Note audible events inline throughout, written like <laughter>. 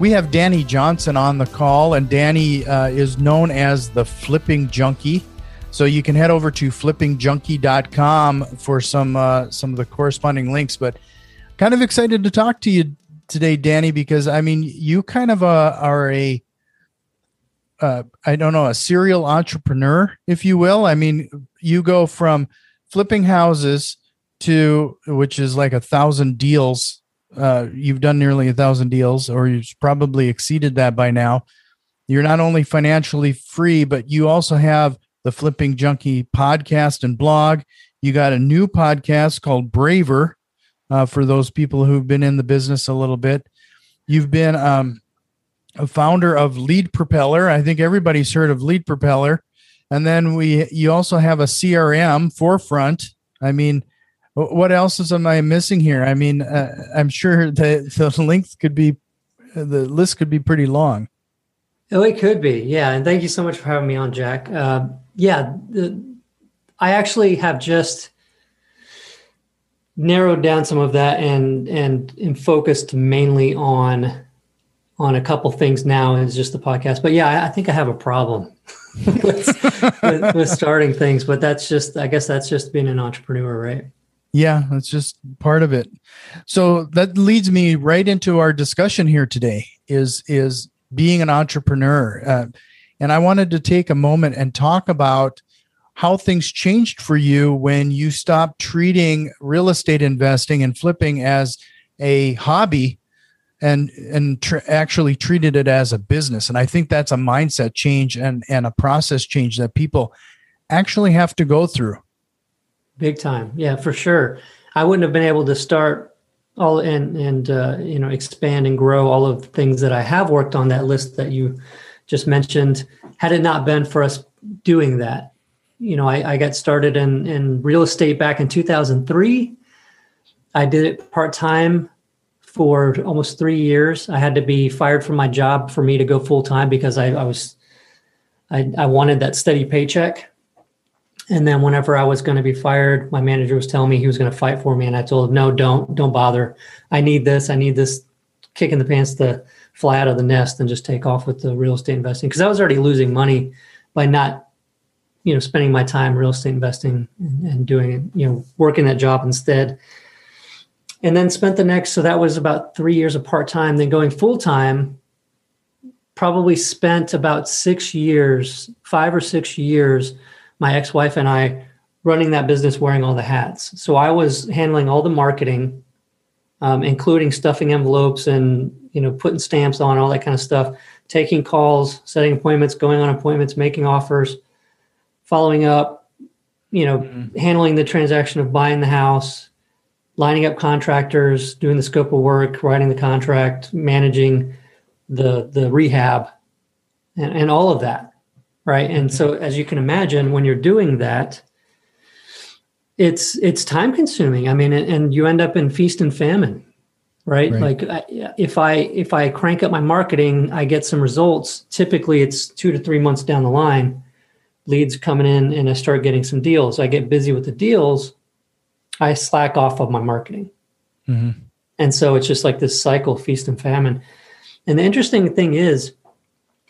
We have Danny Johnson on the call, and Danny uh, is known as the Flipping Junkie. So you can head over to flippingjunkie.com for some uh, some of the corresponding links. But kind of excited to talk to you today, Danny, because I mean you kind of uh, are a uh, I don't know a serial entrepreneur, if you will. I mean you go from flipping houses to which is like a thousand deals uh, you've done nearly a thousand deals, or you've probably exceeded that by now. You're not only financially free, but you also have the Flipping Junkie podcast and blog. You got a new podcast called Braver uh, for those people who've been in the business a little bit. You've been um, a founder of Lead Propeller. I think everybody's heard of Lead Propeller. And then we, you also have a CRM Forefront. I mean, what else is am I missing here? I mean, uh, I'm sure <laughs> the the length could be, the list could be pretty long. Oh, it could be, yeah. And thank you so much for having me on, Jack. Uh, yeah, the, I actually have just narrowed down some of that and and and focused mainly on on a couple things now is just the podcast. But yeah, I, I think I have a problem <laughs> with, with, with starting things. But that's just, I guess that's just being an entrepreneur, right? Yeah, that's just part of it. So that leads me right into our discussion here today is is being an entrepreneur. Uh, and I wanted to take a moment and talk about how things changed for you when you stopped treating real estate investing and flipping as a hobby and and tr- actually treated it as a business. And I think that's a mindset change and and a process change that people actually have to go through. Big time. Yeah, for sure. I wouldn't have been able to start all and and uh, you know expand and grow all of the things that I have worked on that list that you just mentioned had it not been for us doing that. You know, I, I got started in in real estate back in 2003. I did it part time for almost three years. I had to be fired from my job for me to go full time because I, I was I, I wanted that steady paycheck and then whenever I was going to be fired, my manager was telling me he was going to fight for me. And I told him, no, don't, don't bother. I need this. I need this kick in the pants to fly out of the nest and just take off with the real estate investing. Cause I was already losing money by not, you know, spending my time real estate investing and, and doing it, you know, working that job instead. And then spent the next, so that was about three years of part time, then going full time, probably spent about six years, five or six years my ex-wife and I running that business wearing all the hats. So I was handling all the marketing, um, including stuffing envelopes and you know putting stamps on all that kind of stuff, taking calls, setting appointments, going on appointments, making offers, following up, you know, mm-hmm. handling the transaction of buying the house, lining up contractors, doing the scope of work, writing the contract, managing the the rehab, and, and all of that right? And so as you can imagine when you're doing that it's it's time consuming. I mean and you end up in feast and famine right, right. like if i if i crank up my marketing i get some results. Typically it's two to three months down the line leads coming in and i start getting some deals. I get busy with the deals i slack off of my marketing. Mm-hmm. and so it's just like this cycle feast and famine. And the interesting thing is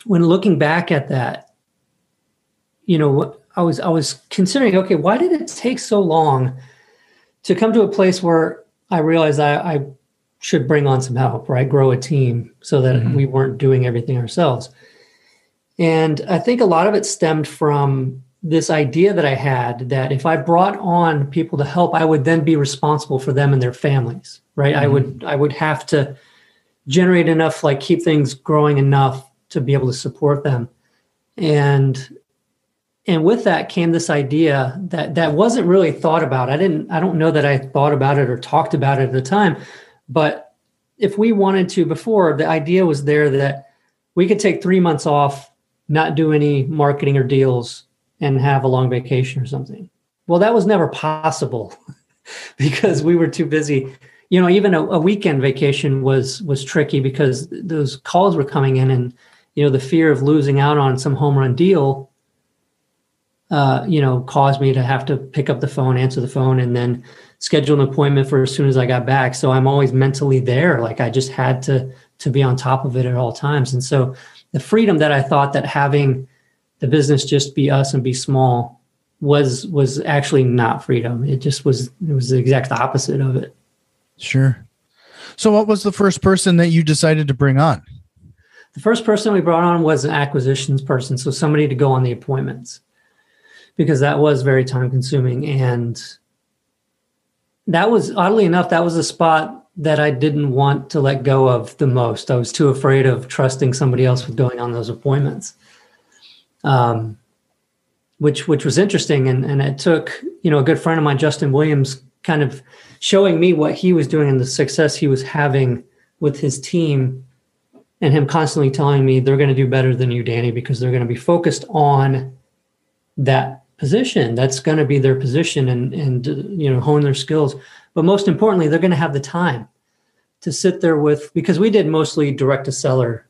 when looking back at that you know, I was I was considering, okay, why did it take so long to come to a place where I realized I, I should bring on some help, right? Grow a team so that mm-hmm. we weren't doing everything ourselves. And I think a lot of it stemmed from this idea that I had that if I brought on people to help, I would then be responsible for them and their families, right? Mm-hmm. I would I would have to generate enough, like keep things growing enough to be able to support them. And and with that came this idea that that wasn't really thought about i didn't i don't know that i thought about it or talked about it at the time but if we wanted to before the idea was there that we could take three months off, not do any marketing or deals, and have a long vacation or something. Well, that was never possible <laughs> because we were too busy. You know, even a, a, weekend vacation was was tricky because those calls were coming in, and you know, the fear of losing out on some home run deal, uh, you know, caused me to have to pick up the phone, answer the phone, and then schedule an appointment for as soon as I got back. So I'm always mentally there. Like I just had to to be on top of it at all times. And so the freedom that I thought that having the business just be us and be small was was actually not freedom. It just was it was the exact opposite of it. Sure. So what was the first person that you decided to bring on? The first person we brought on was an acquisitions person, so somebody to go on the appointments. Because that was very time consuming and that was oddly enough that was a spot that I didn't want to let go of the most. I was too afraid of trusting somebody else with going on those appointments. Um, which which was interesting and and it took, you know, a good friend of mine, Justin Williams, kind of showing me what he was doing and the success he was having with his team and him constantly telling me they're going to do better than you, Danny, because they're going to be focused on that position. That's going to be their position and and you know hone their skills. But most importantly, they're going to have the time to sit there with because we did mostly direct to seller.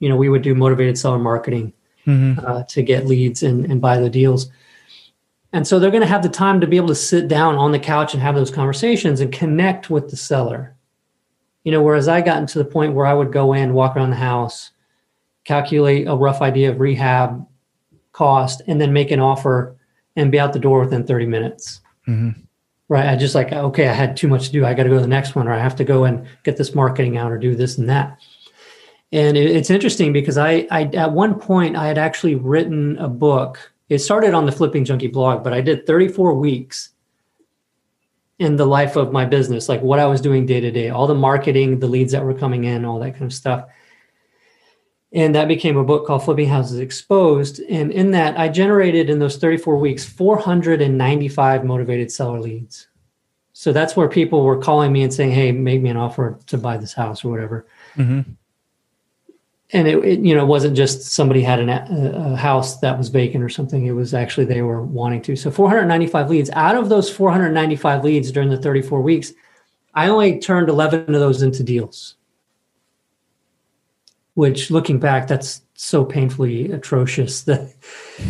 You know, we would do motivated seller marketing mm-hmm. uh, to get leads and, and buy the deals. And so they're going to have the time to be able to sit down on the couch and have those conversations and connect with the seller. You know, whereas I got into the point where I would go in, walk around the house, calculate a rough idea of rehab cost, and then make an offer and be out the door within 30 minutes. Mm-hmm. Right. I just like, okay, I had too much to do. I got to go to the next one, or I have to go and get this marketing out or do this and that. And it, it's interesting because I, I, at one point, I had actually written a book. It started on the Flipping Junkie blog, but I did 34 weeks in the life of my business, like what I was doing day to day, all the marketing, the leads that were coming in, all that kind of stuff and that became a book called flipping houses exposed. And in that i generated in those 34 weeks 495 motivated seller leads. So that's where people were calling me and saying hey make me an offer to buy this house or whatever. Mm-hmm. and it, it, you know wasn't just somebody had an, a, a house that was vacant or something. It was actually they were wanting to. So 495 leads. Out of those 495 leads during the 34 weeks i only turned 11 of those into deals which looking back that's so painfully atrocious that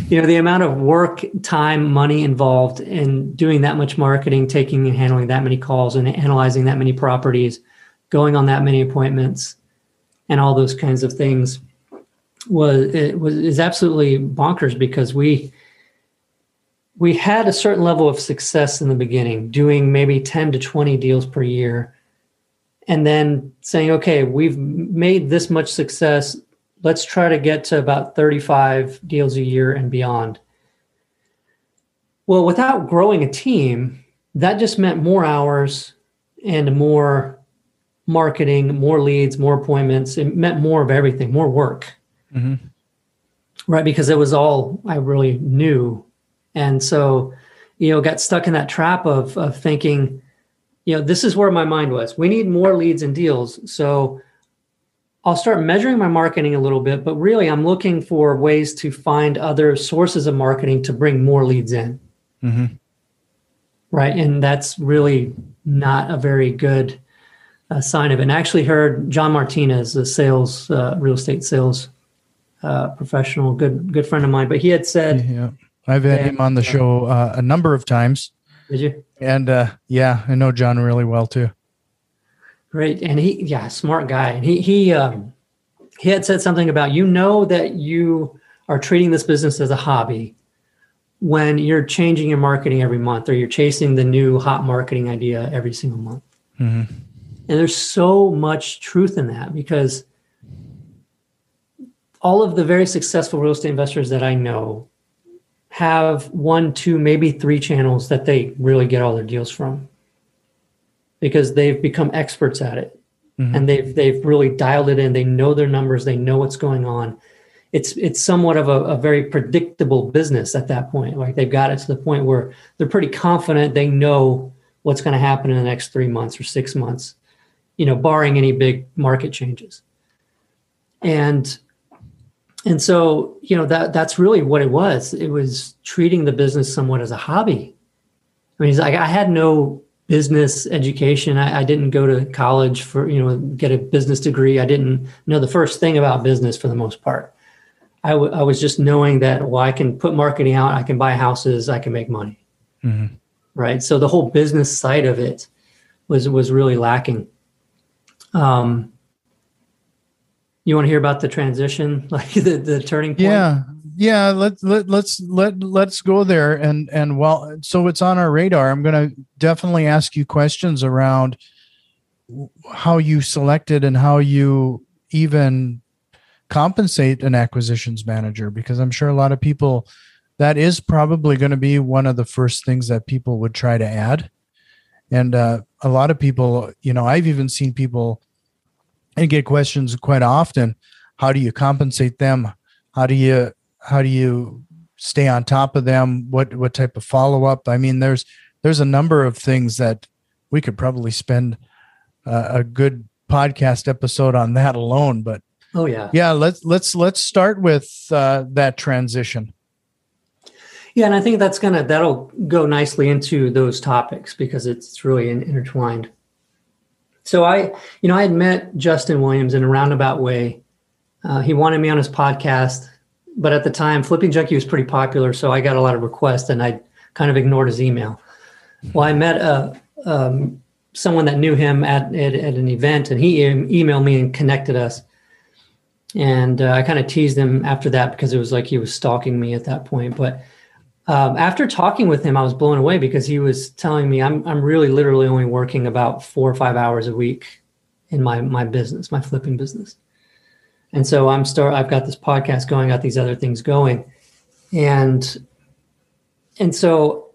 you know the amount of work time money involved in doing that much marketing taking and handling that many calls and analyzing that many properties going on that many appointments and all those kinds of things was it was is absolutely bonkers because we we had a certain level of success in the beginning doing maybe 10 to 20 deals per year and then saying, okay, we've made this much success. Let's try to get to about 35 deals a year and beyond. Well, without growing a team, that just meant more hours and more marketing, more leads, more appointments. It meant more of everything, more work. Mm-hmm. Right. Because it was all I really knew. And so, you know, got stuck in that trap of, of thinking, you know, this is where my mind was. We need more leads and deals. So I'll start measuring my marketing a little bit, but really I'm looking for ways to find other sources of marketing to bring more leads in. Mm-hmm. Right. And that's really not a very good uh, sign of it. And I actually heard John Martinez, a sales, uh, real estate sales uh, professional, good, good friend of mine, but he had said, yeah, I've had that, him on the show uh, a number of times. Did you? And uh, yeah, I know John really well too. Great, and he yeah, smart guy. And he he um, he had said something about you know that you are treating this business as a hobby when you're changing your marketing every month or you're chasing the new hot marketing idea every single month. Mm-hmm. And there's so much truth in that because all of the very successful real estate investors that I know have one, two, maybe three channels that they really get all their deals from because they've become experts at it mm-hmm. and they've they've really dialed it in. They know their numbers, they know what's going on. It's it's somewhat of a, a very predictable business at that point. Like they've got it to the point where they're pretty confident they know what's going to happen in the next three months or six months, you know, barring any big market changes. And and so you know that that's really what it was. It was treating the business somewhat as a hobby. I mean like i had no business education. I, I, didn't go to college for you know get a business degree. I didn't know the first thing about business for the most part. I, w- I was just knowing that well i can put marketing out. I can buy houses. I can make money. Mm-hmm. right? So the whole business side of it was was really lacking. Um, you want to hear about the transition, <laughs> like the, the turning point? Yeah. Yeah, let, let let's let let's go there and and well so it's on our radar. I'm going to definitely ask you questions around how you selected and how you even compensate an acquisitions manager because I'm sure a lot of people that is probably going to be one of the first things that people would try to add. And uh, a lot of people, you know, I've even seen people and get questions quite often. How do you compensate them? How do you how do you stay on top of them? What what type of follow up i mean there's there's a number of things that we could probably spend uh, a good podcast episode on that alone but oh yeah. yeah let's let's let's start with uh, that transition. Yeah and i think that's gonna that'll go nicely into those topics because it's really intertwined so I, you know, I had met Justin Williams in a roundabout way. Uh, he wanted me on his podcast, but at the time, Flipping Junkie was pretty popular, so I got a lot of requests, and I kind of ignored his email. Well, I met a uh, um, someone that knew him at, at, at an event, and he emailed me and connected us. And uh, I kind of teased him after that because it was like he was stalking me at that point. But um, after talking with him, I was blown away because he was telling me I'm I'm really literally only working about four or five hours a week in my my business, my flipping business. And so I'm start I've got this podcast going, got these other things going. And and so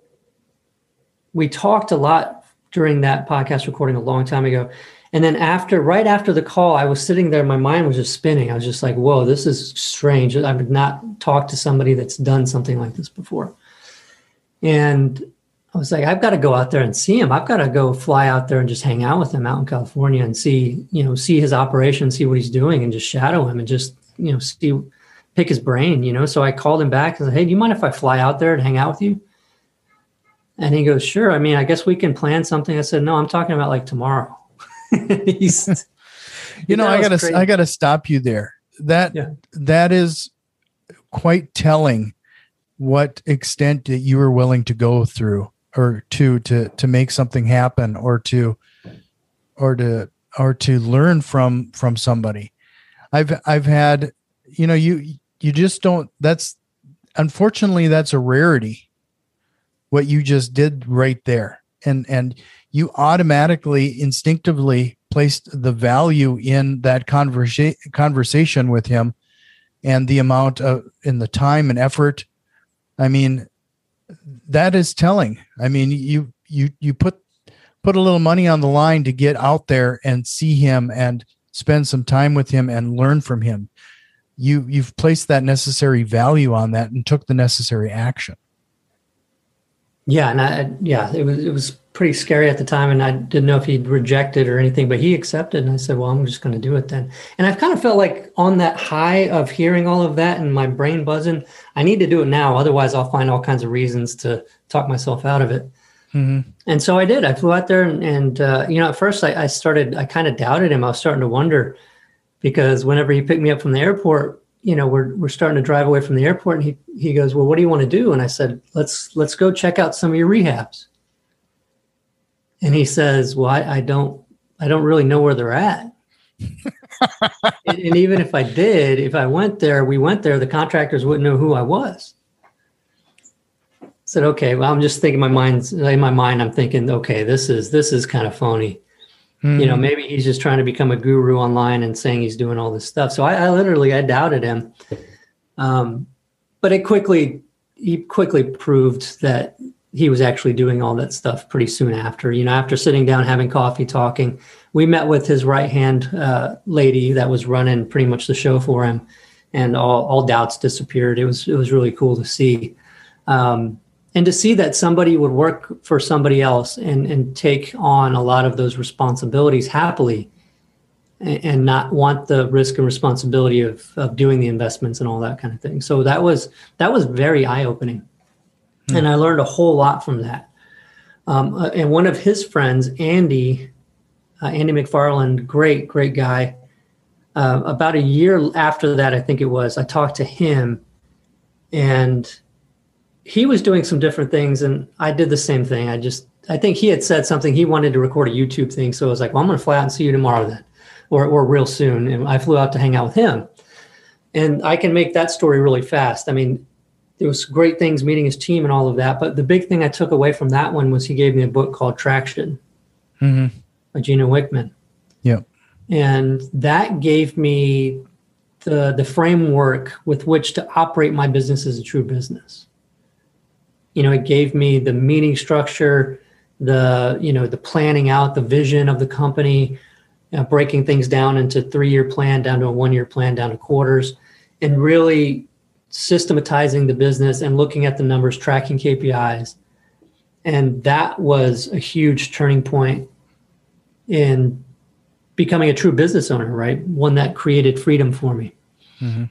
we talked a lot during that podcast recording a long time ago. And then after, right after the call, I was sitting there, my mind was just spinning. I was just like, whoa, this is strange. I've not talked to somebody that's done something like this before. And I was like, I've got to go out there and see him. I've got to go fly out there and just hang out with him out in California and see, you know, see his operation, see what he's doing and just shadow him and just, you know, see, pick his brain, you know? So I called him back and said, Hey, do you mind if I fly out there and hang out with you? And he goes, Sure. I mean, I guess we can plan something. I said, No, I'm talking about like tomorrow. <laughs> He's, you know, I gotta, I gotta stop you there. That, yeah. that is quite telling what extent that you were willing to go through or to, to, to make something happen or to, or to, or to learn from, from somebody. I've, I've had, you know, you, you just don't, that's, unfortunately, that's a rarity. What you just did right there. And, and you automatically instinctively placed the value in that conversa- conversation with him and the amount of in the time and effort i mean that is telling. I mean you you you put put a little money on the line to get out there and see him and spend some time with him and learn from him. You you've placed that necessary value on that and took the necessary action. Yeah and i yeah it was it was pretty scary at the time and I didn't know if he'd reject it or anything, but he accepted. And I said, well, I'm just going to do it then. And I've kind of felt like on that high of hearing all of that and my brain buzzing, I need to do it now. Otherwise, I'll find all kinds of reasons to talk myself out of it. Mm-hmm. And so I did. I flew out there and, and uh, you know, at first I, I started, I kind of doubted him. I was starting to wonder because whenever he picked me up from the airport, you know, we're, we're starting to drive away from the airport and he, he goes, well, what do you want to do? And I said, let's, let's go check out some of your rehabs and he says, "Well, I, I don't, I don't really know where they're at." <laughs> and, and even if I did, if I went there, we went there, the contractors wouldn't know who I was. I said, "Okay, well, I'm just thinking my mind's in my mind. I'm thinking, okay, this is this is kind of phony." Mm-hmm. You know, hmm. maybe he's just trying to become a guru online and saying he's doing all this stuff. So I, I literally I doubted him, um, but it quickly he quickly proved that he was actually doing all that stuff pretty soon after. You know, after sitting down, having coffee, talking, we met with his right hand uh, lady that was running pretty much the show for him, and all, all doubts disappeared. It was it was really cool to see, um, and to see that somebody would work for somebody else and and take on a lot of those responsibilities happily. and, and not want the risk and responsibility of, of doing the investments and all that kind of thing. So that was that was very eye opening, hmm. and I learned a whole lot from that. Um, uh, and one of his friends, Andy, uh, Andy McFarland, great great guy. Uh, about a year after that, I think it was, I talked to him, and he was doing some different things, and I did the same thing. I just I think he had said something he wanted to record a YouTube thing, so I was like, well, I'm going to fly out and see you tomorrow then or, or real soon. And I flew out to hang out with him. And I can make that story really fast. I mean, there was great things meeting his team and all of that. But the big thing I took away from that one was he gave me a book called Traction mm-hmm. by Gino Wickman. Yeah. And that gave me the the framework with which to operate my business as a true business. You know, it gave me the meeting structure, the you know the planning out, the vision of the company, uh, breaking things down into three year plan, down to a one year plan, down to quarters, and really systematizing the business and looking at the numbers, tracking KPIs. And that was a huge turning point in becoming a true business owner, right? One that created freedom for me. Mm-hmm.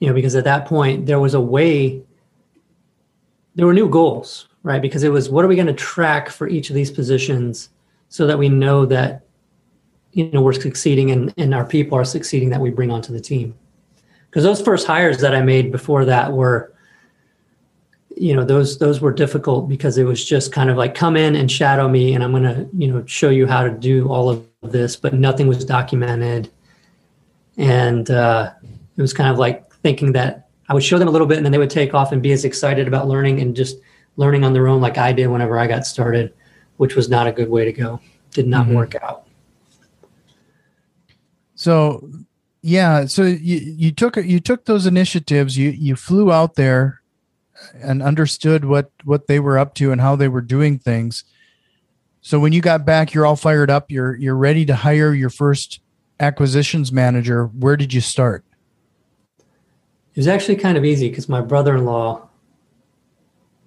You know, because at that point, there was a way, there were new goals, right? Because it was what are we going to track for each of these positions so that we know that you know we're succeeding and, and our people are succeeding that we bring onto the team because those first hires that i made before that were you know those those were difficult because it was just kind of like come in and shadow me and i'm going to you know show you how to do all of this but nothing was documented. And uh, it was kind of like thinking that i would show them a little bit and then they would take off and be as excited about learning and just learning on their own like i did whenever i got started which was not a good way to go. Did not mm-hmm. work out. So yeah, so you you took you took those initiatives. You you flew out there and understood what what they were up to and how they were doing things. So when you got back, you're all fired up. You're you're ready to hire your first acquisitions manager. Where did you start? It was actually kind of easy because my brother-in-law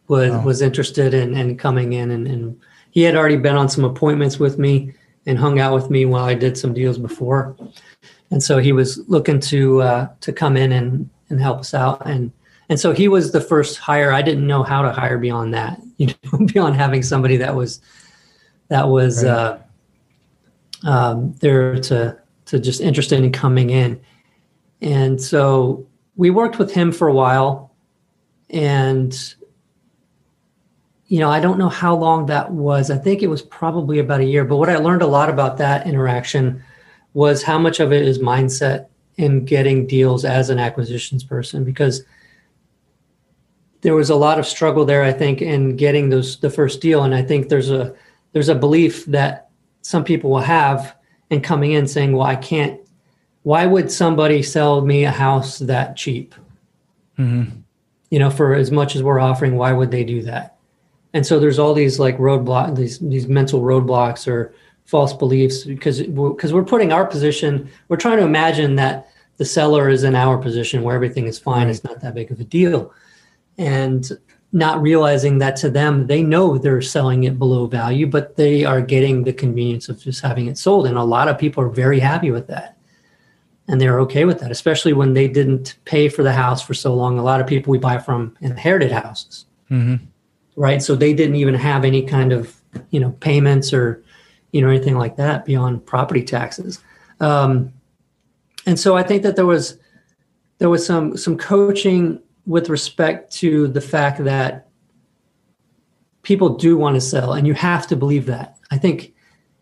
was oh. was interested in, in coming in and, and he had already been on some appointments with me and hung out with me while I did some deals before. And so he was looking to uh, to come in and, and help us out. And and so he was the first hire. I didn't know how to hire beyond that, <laughs> you know, beyond having somebody that was that was right. uh, um, there to to just interested in coming in. And so we worked with him for a while, and you know, I don't know how long that was. I think it was probably about a year. But what I learned a lot about that interaction was how much of it is mindset in getting deals as an acquisitions person because there was a lot of struggle there i think in getting those the first deal. And i think there's a there's a belief that some people will have in coming in saying well i can't why would somebody sell me a house that cheap? Mm-hmm. you know for as much as we're offering why would they do that? And so there's all these like roadblock these these mental roadblocks or false beliefs because because we're, we're putting our position we're trying to imagine that the seller is in our position where everything is fine it's not that big of a deal. And not realizing that to them they know they're selling it below value but they are getting the convenience of just having it sold. And a lot of people are very happy with that. And they're okay with that especially when they didn't pay for the house for so long. A lot of people we buy from inherited houses. Mm-hmm. Right? So they didn't even have any kind of you know payments or you know anything like that beyond property taxes. Um, and so I think that there was there was some some coaching with respect to the fact that people do want to sell, and you have to believe that. I think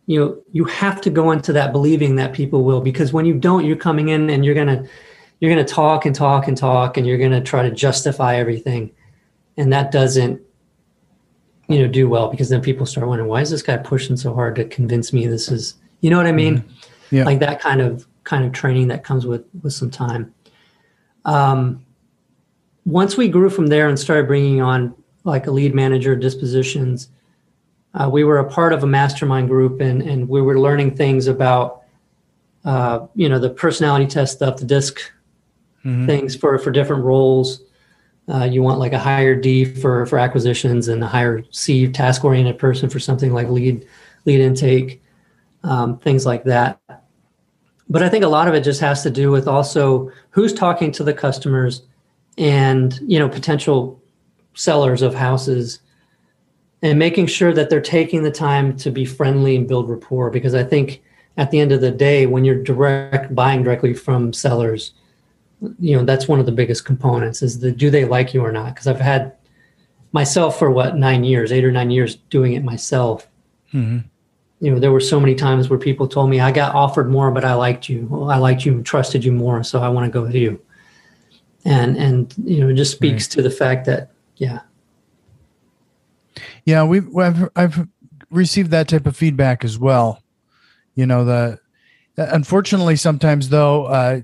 you know you have to go into that believing that people will because when you don't, you're coming in and you're gonna you're gonna talk and talk and talk, and you're gonna try to justify everything, and that doesn't you know do well because then people start wondering why is this guy pushing so hard to convince me this is you know what i mean mm-hmm. yeah. like that kind of kind of training that comes with with some time um, once we grew from there and started bringing on like a lead manager dispositions uh, we were a part of a mastermind group and and we were learning things about uh, you know the personality test stuff the disc mm-hmm. things for for different roles uh, you want like a higher D for for acquisitions and a higher C task oriented person for something like lead lead intake, um, things like that. but I think a lot of it just has to do with also who's talking to the customers and you know potential sellers of houses and making sure that they're taking the time to be friendly and build rapport because I think at the end of the day when you're direct buying directly from sellers you know that's one of the biggest components is the do they like you or not because I've had myself for what 9 years 8 or 9 years doing it myself mm-hmm you know, there were so many times where people told me I got offered more, but I liked you. Well, I liked you, and trusted you more, so I want to go with you. And and you know, it just speaks right. to the fact that yeah, yeah, we've I've, I've received that type of feedback as well. You know, the unfortunately sometimes though, uh,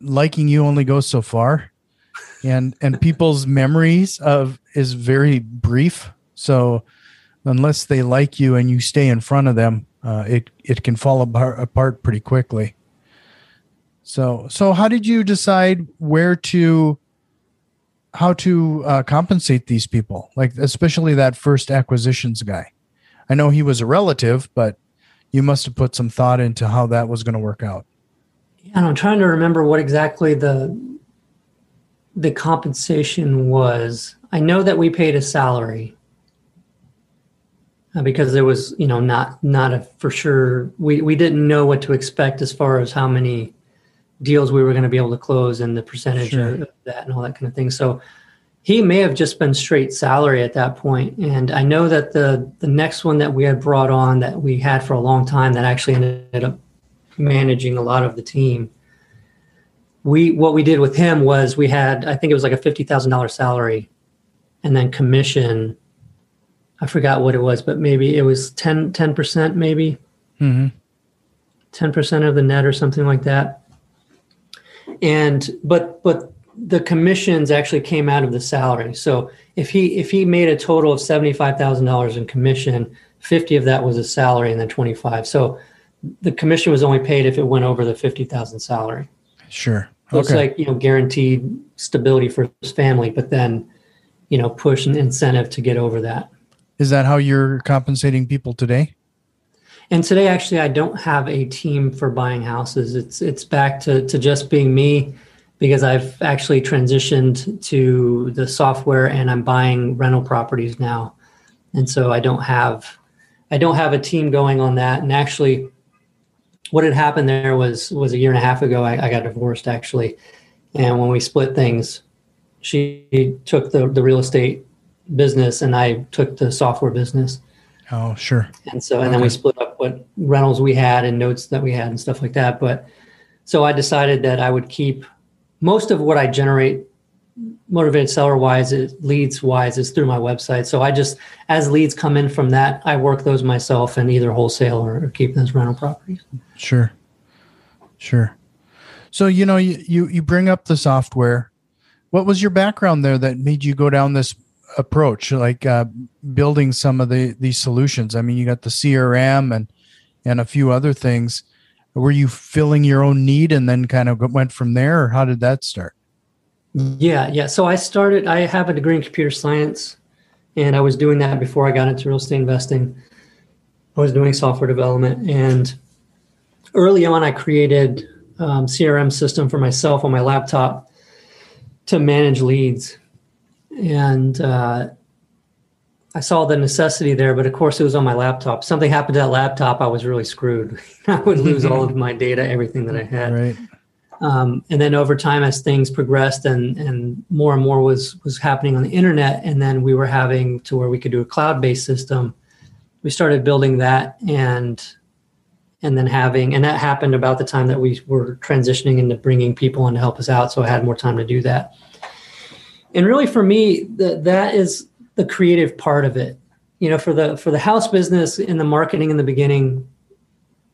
liking you only goes so far, and and people's memories of is very brief. So unless they like you and you stay in front of them, uh, it it can fall apart, pretty quickly. So so how did you decide where to how to uh, compensate these people, like especially that first acquisitions guy? I know he was a relative, but you must have put some thought into how that was going to work out. And I'm trying to remember what exactly the the compensation was. I know that we paid a salary uh, because there was you know not not a for sure we we didn't know what to expect as far as how many deals we were going to be able to close and the percentage sure. of that and all that kind of thing so he may have just been straight salary at that point and i know that the the next one that we had brought on that we had for a long time that actually ended up managing a lot of the team we what we did with him was we had i think it was like a $50000 salary and then commission I forgot what it was, but maybe it was 10 percent, maybe mm-hmm. 10 percent of the net or something like that. And but but the commissions actually came out of the salary. So if he if he made a total of seventy five thousand dollars in commission, fifty of that was a salary, and then twenty five. So the commission was only paid if it went over the fifty thousand salary. Sure. So okay. it's like you know guaranteed stability for his family, but then you know push an incentive to get over that. Is that how you're compensating people today? And today, actually, I don't have a team for buying houses. It's it's back to to just being me, because I've actually transitioned to the software and I'm buying rental properties now, and so I don't have I don't have a team going on that. And actually, what had happened there was was a year and a half ago. I, I got divorced actually, and when we split things, she took the the real estate business and I took the software business. Oh, sure. And so, and okay. then we split up what rentals we had and notes that we had and stuff like that. But so I decided that I would keep most of what I generate motivated seller wise, leads wise is through my website. So I just, as leads come in from that, I work those myself and either wholesale or, or keep those rental properties. Sure. Sure. So, you know, you, you, you bring up the software. What was your background there that made you go down this approach, like uh, building some of the these solutions. I mean, you got the CRM and and a few other things. Were you filling your own need and then kind of went from there, or how did that start? Yeah, yeah. So I started. I have a degree in computer science, and I was doing that before I got into real estate investing. I was doing software development, and early on, I created um, CRM system for myself on my laptop to manage leads and uh, I saw the necessity there, but of course it was on my laptop. Something happened to that laptop, I was really screwed. <laughs> I would lose all of <laughs> my data, everything that I had. Right. Um, and then over time, as things progressed and and more and more was was happening on the internet, and then we were having to where we could do a cloud based system. We started building that, and and then having and that happened about the time that we were transitioning into bringing people in to help us out. So I had more time to do that and really for me that that is the creative part of it you know for the for the house business and the marketing in the beginning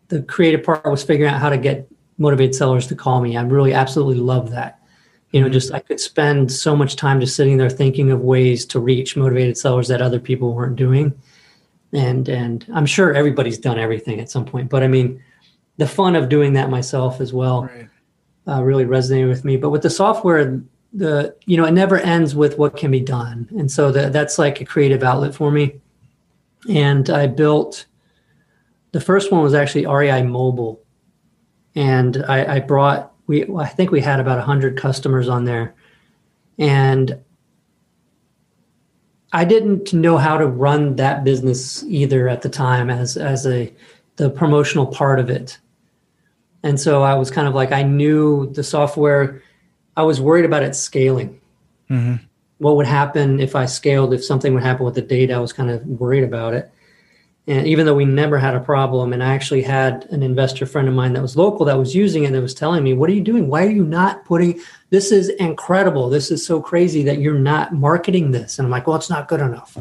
the creative part was figuring out how to get motivated sellers to call me. I really absolutely love that. You know mm-hmm. just i could spend so much time just sitting there thinking of ways to reach motivated sellers that other people weren't doing. And and i'm sure everybody's done everything at some point but i mean the fun of doing that myself as well right. uh, really resonated with me. But with the software the you know it never ends with what can be done. And so that that's like a creative outlet for me. And i built the first one was actually rei mobile and I, I brought we I think we had about hundred customers on there, and I didn't know how to run that business either at the time as as a the promotional part of it. And so I was kind of like I knew the software I was worried about it scaling. Mm-hmm. What would happen if I scaled if something would happen with the data I was kind of worried about it. And even though we never had a problem, and I actually had an investor friend of mine that was local that was using it that was telling me, What are you doing? Why are you not putting this is incredible. This is so crazy that you're not marketing this. And I'm like, Well, it's not good enough.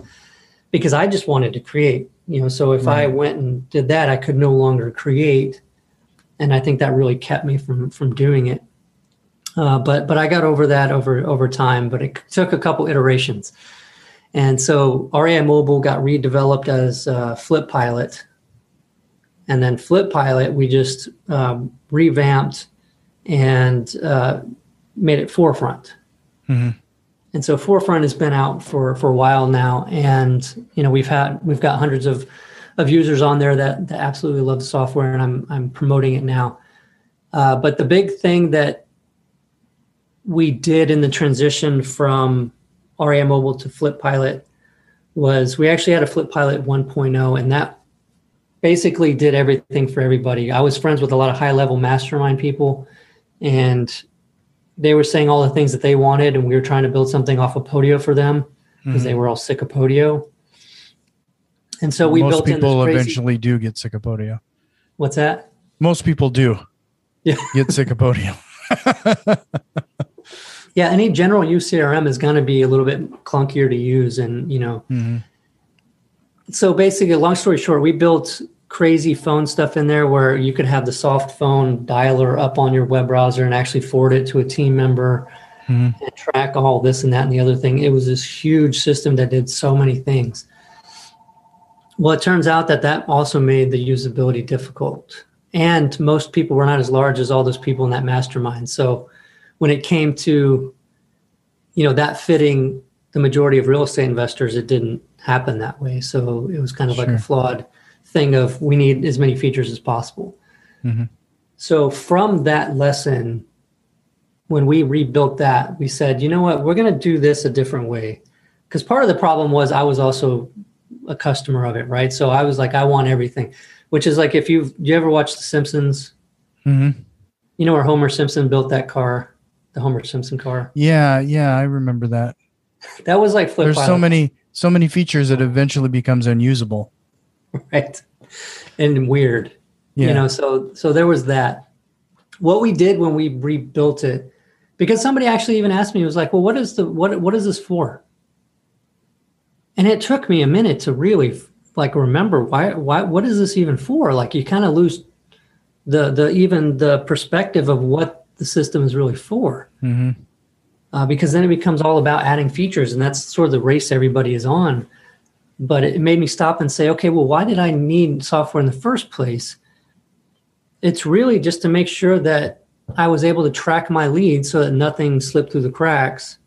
Because I just wanted to create, you know. So if right. I went and did that, I could no longer create. And I think that really kept me from from doing it. Uh, but but I got over that over over time, but it took a couple iterations. And so REI Mobile got redeveloped as uh, Flip Pilot. And then Flip Pilot, we just um, revamped and uh, made it Forefront. Mm-hmm. And so Forefront has been out for, for a while now. And, you know, we've had, we've got hundreds of, of users on there that, that absolutely love the software and I'm, I'm promoting it now. Uh, but the big thing that we did in the transition from REI Mobile to Flip Pilot was we actually had a Flip Pilot 1.0, and that basically did everything for everybody. I was friends with a lot of high level mastermind people, and they were saying all the things that they wanted, and we were trying to build something off of Podio for them because mm-hmm. they were all sick of Podio. And so we Most built Most people eventually do get sick of Podio. What's that? Most people do. Yeah. get sick of Podio. <laughs> <laughs> yeah any general use crm is going to be a little bit clunkier to use and you know. Mm-hmm. so basically long story short we built crazy phone stuff in there where you could have the soft phone dialer up on your web browser and actually forward it to a team member mm-hmm. and track all this and that and the other thing. It was this huge system that did so many things. Well it turns out that that also made the usability difficult. And most people were not as large as all those people in that mastermind. So when it came to you know that fitting the majority of real estate investors it didn't happen that way. So it was kind of sure. like a flawed thing of we need as many features as possible. Mm-hmm. so from that lesson when we rebuilt that we said you know what? We're going to do this a different way. Because part of the problem was i was also a customer of it right? So i was like i want everything which is like if you've you ever watched the simpsons? Mm-hmm. you know where homer simpson built that car the Homer Simpson car. Yeah, yeah, I remember that. That was like flip. There's so many so many features that eventually becomes unusable. <laughs> Right. And weird. Yeah. You know, so so there was that. What we did when we rebuilt it, because somebody actually even asked me, was like, well, what is the what what is this for? And it took me a minute to really like remember why why what is this even for? Like you kind of lose the the even the perspective of what the system is really for. Mm-hmm. Uh, because then it becomes all about adding features, and that's sort of the race everybody is on. But it made me stop and say, okay, well, why did I need software in the first place? It's really just to make sure that I was able to track my leads so that nothing slipped through the cracks.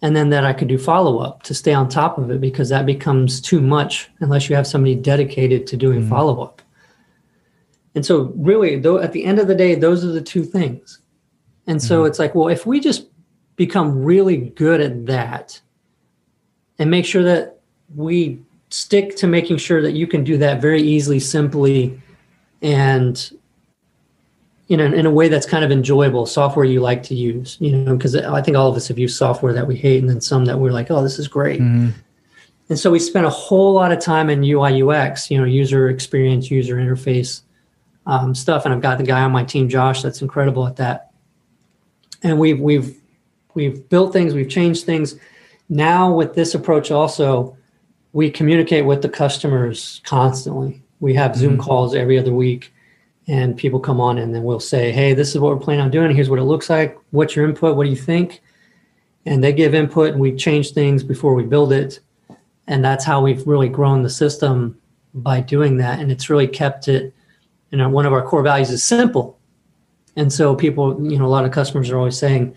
And then that I could do follow up to stay on top of it because that becomes too much unless you have somebody dedicated to doing mm-hmm. follow up. And so, really, though, at the end of the day, those are the two things. And so mm-hmm. it's like, well, if we just become really good at that and make sure that we stick to making sure that you can do that very easily, simply, and you know, in a way that's kind of enjoyable, software you like to use, you know, because I think all of us have used software that we hate and then some that we're like, oh, this is great. Mm-hmm. And so we spent a whole lot of time in UI UX, you know, user experience, user interface um, stuff. And I've got the guy on my team, Josh, that's incredible at that. And we've we've we've built things, we've changed things. Now with this approach, also, we communicate with the customers constantly. We have Zoom mm-hmm. calls every other week, and people come on and then we'll say, "Hey, this is what we're planning on doing. Here's what it looks like. What's your input? What do you think?" And they give input, and we change things before we build it. And that's how we've really grown the system by doing that. And it's really kept it know one of our core values is simple and so people you know a lot of customers are always saying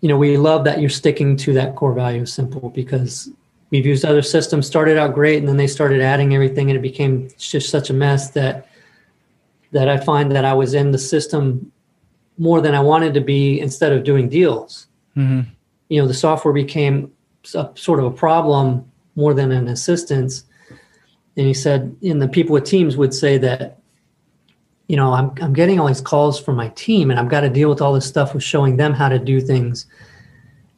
you know we love that you're sticking to that core value of simple because we've used other systems started out great and then they started adding everything and it became just such a mess that that I find that I was in the system more than I wanted to be instead of doing deals. Mm-hmm. You know, the software became a, sort of a problem more than an assistance. And he said, and the people with teams would say that, you know, I'm, I'm getting all these calls from my team and I've got to deal with all this stuff with showing them how to do things.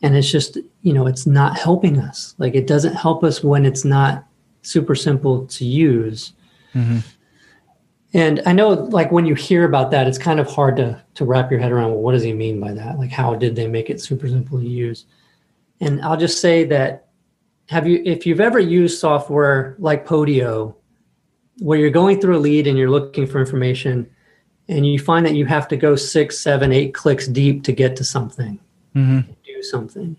And it's just, you know, it's not helping us. Like it doesn't help us when it's not super simple to use. Mm-hmm. And I know, like when you hear about that, it's kind of hard to to wrap your head around. Well, what does he mean by that? Like, how did they make it super simple to use? And I'll just say that have you, if you've ever used software like Podio, where you're going through a lead and you're looking for information, and you find that you have to go six, seven, eight clicks deep to get to something, mm-hmm. do something.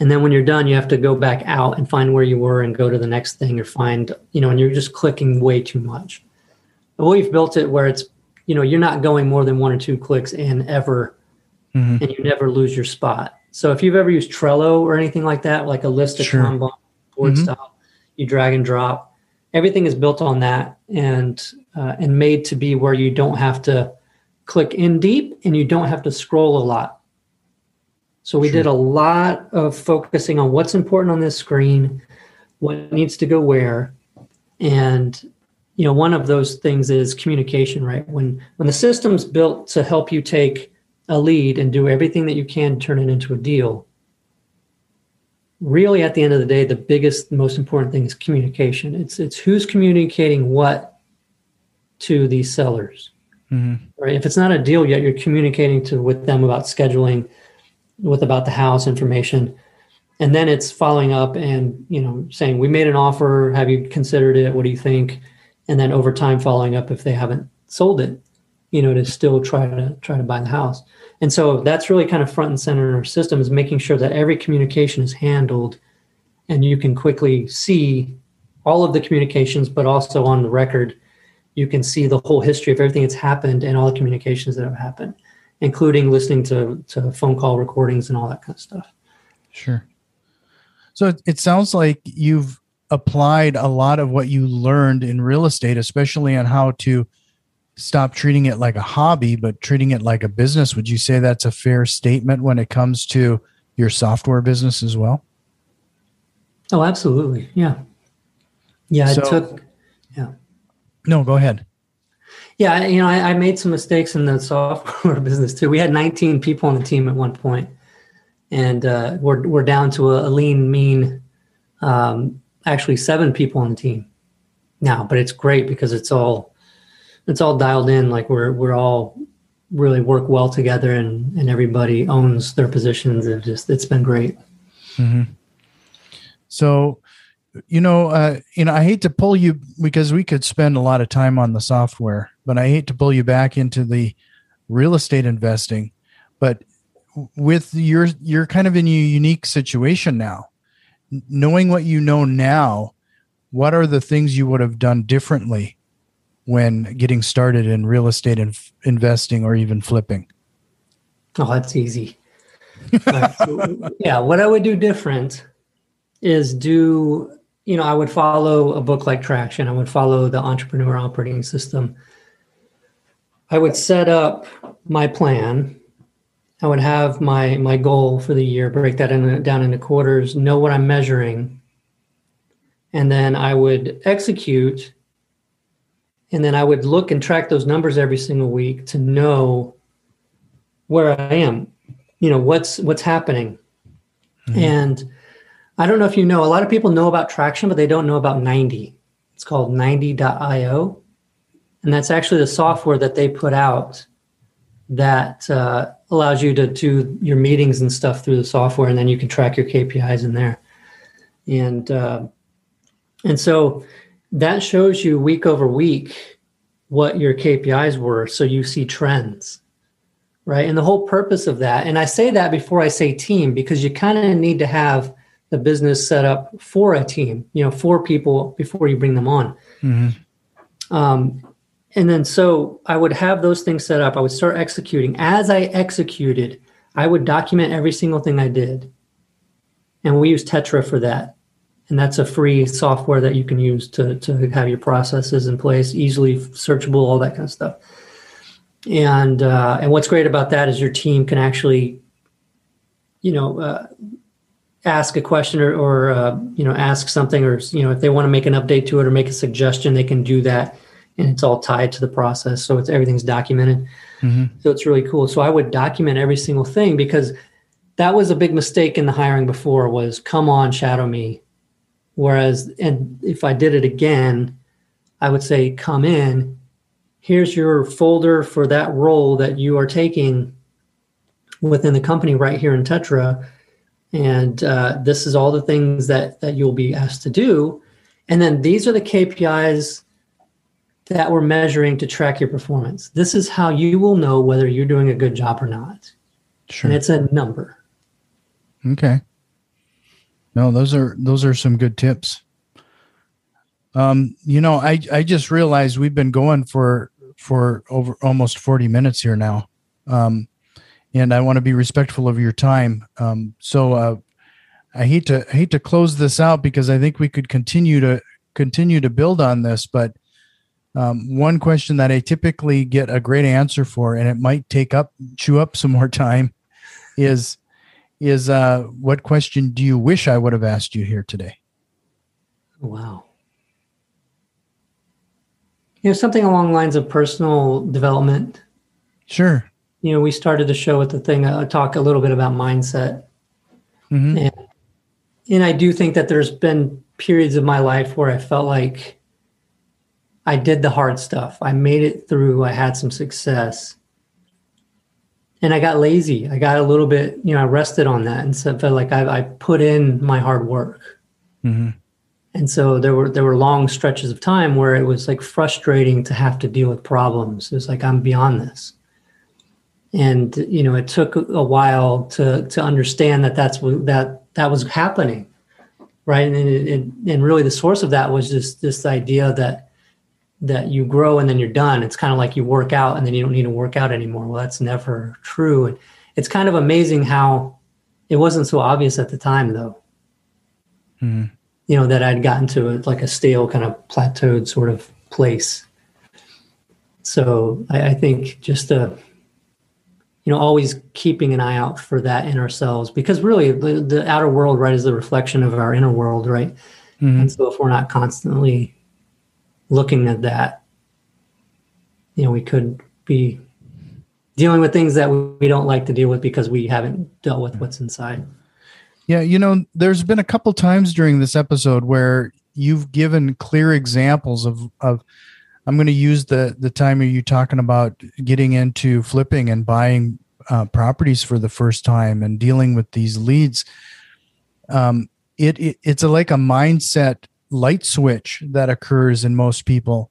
And then when you're done, you have to go back out and find where you were and go to the next thing or find, you know, and you're just clicking way too much Well, we've built it where it's you know you're not going more than one or two clicks in ever mm-hmm. and you never lose your spot so if you've ever used trello or anything like that like a list of sure. kanban board mm-hmm. style you drag and drop everything is built on that and uh, and made to be where you don't have to click in deep and you don't have to scroll a lot so we sure. did a lot of focusing on what's important on this screen what needs to go where and you know one of those things is communication right when when the system's built to help you take a lead and do everything that you can to turn it into a deal really at the end of the day the biggest most important thing is communication. It's it's who's communicating what to these sellers. Mm-hmm. right? If it's not a deal yet you're communicating to with them about scheduling with about the house information. And then it's following up and you know saying we made an offer. Have you considered it? What do you think? And then over time following up if they haven't sold it you know to still try to try to buy the house. And so that's really kind of front and center in our system is making sure that every communication is handled and you can quickly see all of the communications but also on the record you can see the whole history of everything that's happened and all the communications that have happened including listening to, to phone call recordings and all that kind of stuff. Sure. So it, it sounds like you've applied a lot of what you learned in real estate, especially on how to stop treating it like a hobby, but treating it like a business. Would you say that's a fair statement when it comes to your software business as well? Oh, absolutely. Yeah. Yeah. So, took, yeah. No, go ahead. Yeah. You know, I, I made some mistakes in the <laughs> software business too. We had 19 people on the team at one point, and uh, we're, we're down to a, a lean, mean um, actually seven people on the team now, but it's great because it's all it's all dialed in. Like we're we're all really work well together, and and everybody owns their positions. It just it's been great. Mm-hmm. So, you know, uh, you know, I hate to pull you because we could spend a lot of time on the software, but I hate to pull you back into the real estate investing. But with your you're kind of in a unique situation now knowing what you know now, what are the things you would have done differently when getting started in real estate and investing or even flipping? Oh, that's easy. yeah, what I would do different is do, you know, I would follow a book like Traction. I would follow the entrepreneur operating system. I would set up my plan I would have my my goal for the year, break that in, down into quarters, know what I'm measuring, and then I would execute. And then I would look and track those numbers every single week to know where I am. You know what's what's happening, mm-hmm. and I don't know if you know. A lot of people know about Traction, but they don't know about 90. It's called 90.io, and that's actually the software that they put out that uh, allows you to do your meetings and stuff through the software, and then you can track your KPIs in there. And uh, and so that shows you week over week what your KPIs were, so you see trends, right? And the whole purpose of that, and I say that before I say team, because you kind of need to have the business set up for a team, you know, for people before you bring them on. Mm-hmm. Um, and then so I would have those things set up. I would start executing. As I executed, I would document every single thing I did. And we use Tettra for that. And that's a free software that you can use to to have your processes in place, easily searchable, all that kind of stuff. And uh, and what's great about that is your team can actually, you know, uh, ask a question or, or uh, you know ask something, or you know if they want to make an update to it or make a suggestion, they can do that, and it's all tied to the process, so it's everything's documented. Mm-hmm. So it's really cool. So I would document every single thing because that was a big mistake in the hiring before was come on shadow me Whereas, and if I did it again, I would say, come in, here's your folder for that role that you are taking within the company right here in Tettra. And uh, this is all the things that, that you'll be asked to do. And then these are the KPIs that we're measuring to track your performance. This is how you will know whether you're doing a good job or not. Sure. And it's a number. Okay. No, those are those are some good tips. Um, you know, I I just realized we've been going for for over almost 40 minutes here now. Um, and I want to be respectful of your time. Um, so uh, I hate to I hate to close this out because I think we could continue to continue to build on this, but um, one question that I typically get a great answer for, and it might take up chew up some more time, is is uh, what question do you wish I would have asked you here today? Wow. You know, something along the lines of personal development. Sure. You know, we started the show with the thing, I uh, talk a little bit about mindset. Mm-hmm. And, and I do think that there's been periods of my life where I felt like I did the hard stuff. I made it through. I had some success and I got lazy. I got a little bit, you know, I rested on that and so I felt like I, I put in my hard work. Mm-hmm. And so there were there were long stretches of time where it was like frustrating to have to deal with problems. It was like I'm beyond this, and you know, it took a while to to understand that that's what that that was happening, right? And it, and really the source of that was just this idea that that you grow and then you're done. It's kind of like you work out and then you don't need to work out anymore. Well, that's never true. And it's kind of amazing how it wasn't so obvious at the time, though. Mm. You know that I'd gotten to a, like a stale kind of plateaued sort of place. So I, I think just the you know always keeping an eye out for that in ourselves because really the, the outer world right is the reflection of our inner world right mm-hmm. and so if we're not constantly looking at that, you know, we could be dealing with things that we don't like to deal with because we haven't dealt with what's inside. Yeah, you know, there's been a couple times during this episode where you've given clear examples of of I'm going to use the the time you talking about getting into flipping and buying uh, properties for the first time and dealing with these leads. Um, it, it it's a, like a mindset light switch that occurs in most people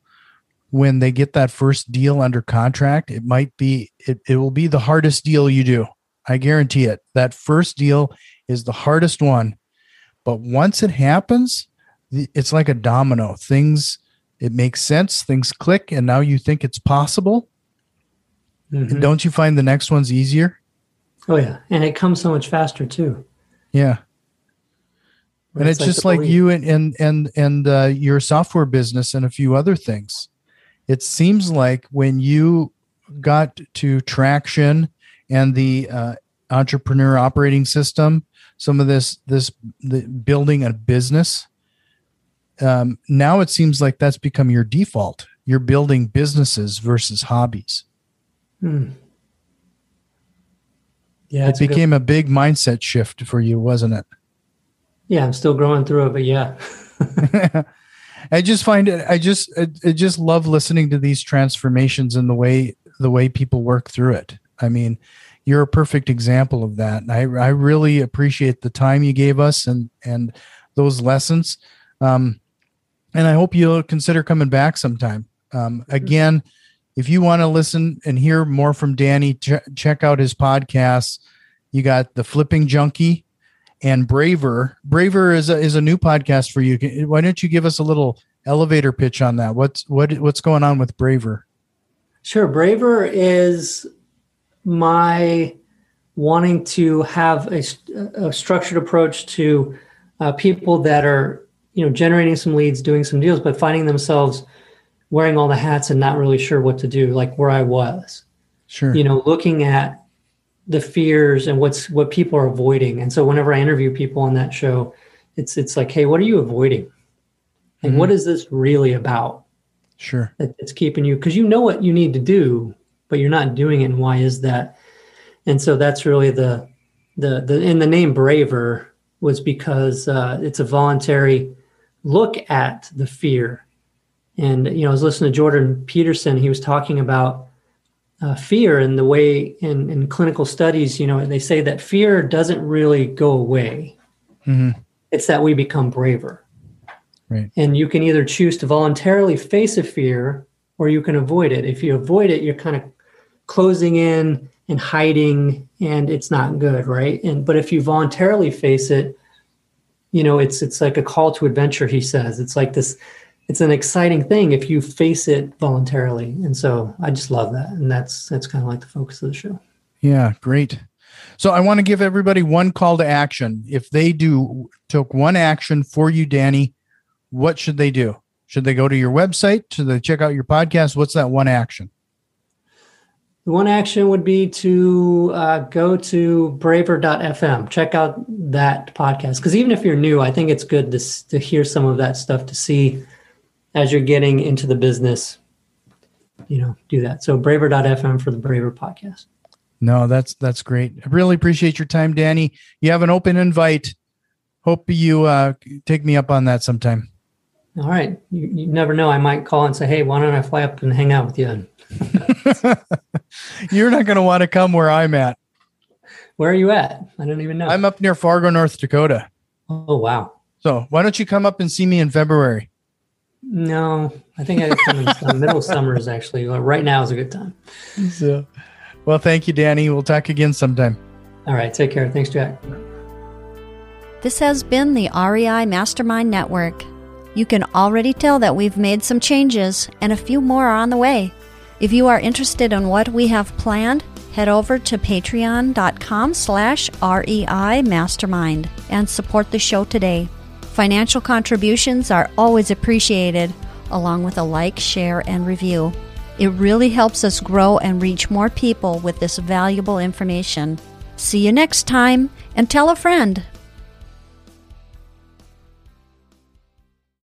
when they get that first deal under contract it might be it, it will be the hardest deal you do. I guarantee it. That first deal is the hardest one. But once it happens it's like a domino. Things it makes sense things click and now you think it's possible. Mm-hmm. don't you find the next one's easier? Oh yeah. And it comes so much faster too. Yeah and it's, it's just like, like you and and and and uh, your software business and a few other things. It seems like when you got to traction and the uh, entrepreneur operating system, some of this this the building a business. Um, now it seems like that's become your default. You're building businesses versus hobbies. Hmm. Yeah, it became good- a big mindset shift for you, wasn't it? Yeah, I'm still growing through it, but yeah. <laughs> I just find it. I just I, I, just love listening to these transformations and the way the way people work through it. I mean, you're a perfect example of that. And I I really appreciate the time you gave us and and those lessons. Um, and I hope you'll consider coming back sometime. Um, again, if you want to listen and hear more from Danny, ch- check out his podcasts. You got the Flipping Junkie and Braver. Braver is a, is a new podcast for you. Why don't you give us a little elevator pitch on that? What's what what's going on with Braver? Sure, Braver is my wanting to have a, a structured approach to uh, people that are you know, generating some leads, doing some deals, but finding themselves wearing all the hats and not really sure what to do, like where I was. Sure. You know, looking at the fears and what's what people are avoiding. And so whenever I interview people on that show, it's it's like, hey, what are you avoiding? Like, Mhm. what is this really about? Sure. that it's keeping you because you know what you need to do but you're not doing it and why is that and so that's really the the the in the name braver was because uh, it's a voluntary look at the fear and you know i was listening to jordan peterson he was talking about uh, fear and the way in, in clinical studies you know they say that fear doesn't really go away hmm it's that we become braver Right. and you can either choose to voluntarily face a fear or you can avoid it. If you avoid it, you're kind of closing in and hiding and it's not good, right? And but if you voluntarily face it, you know, it's it's like a call to adventure, he says. It's like this it's an exciting thing if you face it voluntarily. And so I just love that. And that's that's kind of like the focus of the show. Yeah, great. So I want to give everybody one call to action. If they do took one action for you, Danny, what should they do? Should they go to your website? Should they check out your podcast? What's that one action? The one action would be to uh, go to braver.fm, check out that podcast. Because even if you're new, I think it's good to, to hear some of that stuff to see as you're getting into the business, you know, do that. So braver.fm for the Braver podcast. No, that's that's great. I really appreciate your time, Danny. You have an open invite. Hope you uh, take me up on that sometime. All right. You, you never know. I might call and say, hey, why don't I fly up and hang out with you? <laughs> You're not going to want to come where I'm at. Where are you at? I don't even know. I'm up near Fargo, North Dakota. oh, wow. So why don't you come up and see me in February? No, I think I got come in some middle of summer is actually well, right now is a good time. So, well, thank you, Danny. We'll talk again sometime. All right. Take care. Thanks, Jack. This has been the REI Mastermind Network. You can already tell that we've made some changes and a few more are on the way. If you are interested in what we have planned, head over to patreon.com slash REI Mastermind and support the show today. Financial contributions are always appreciated, along with a like, share, and review. It really helps us grow and reach more people with this valuable information. See you next time and tell a friend.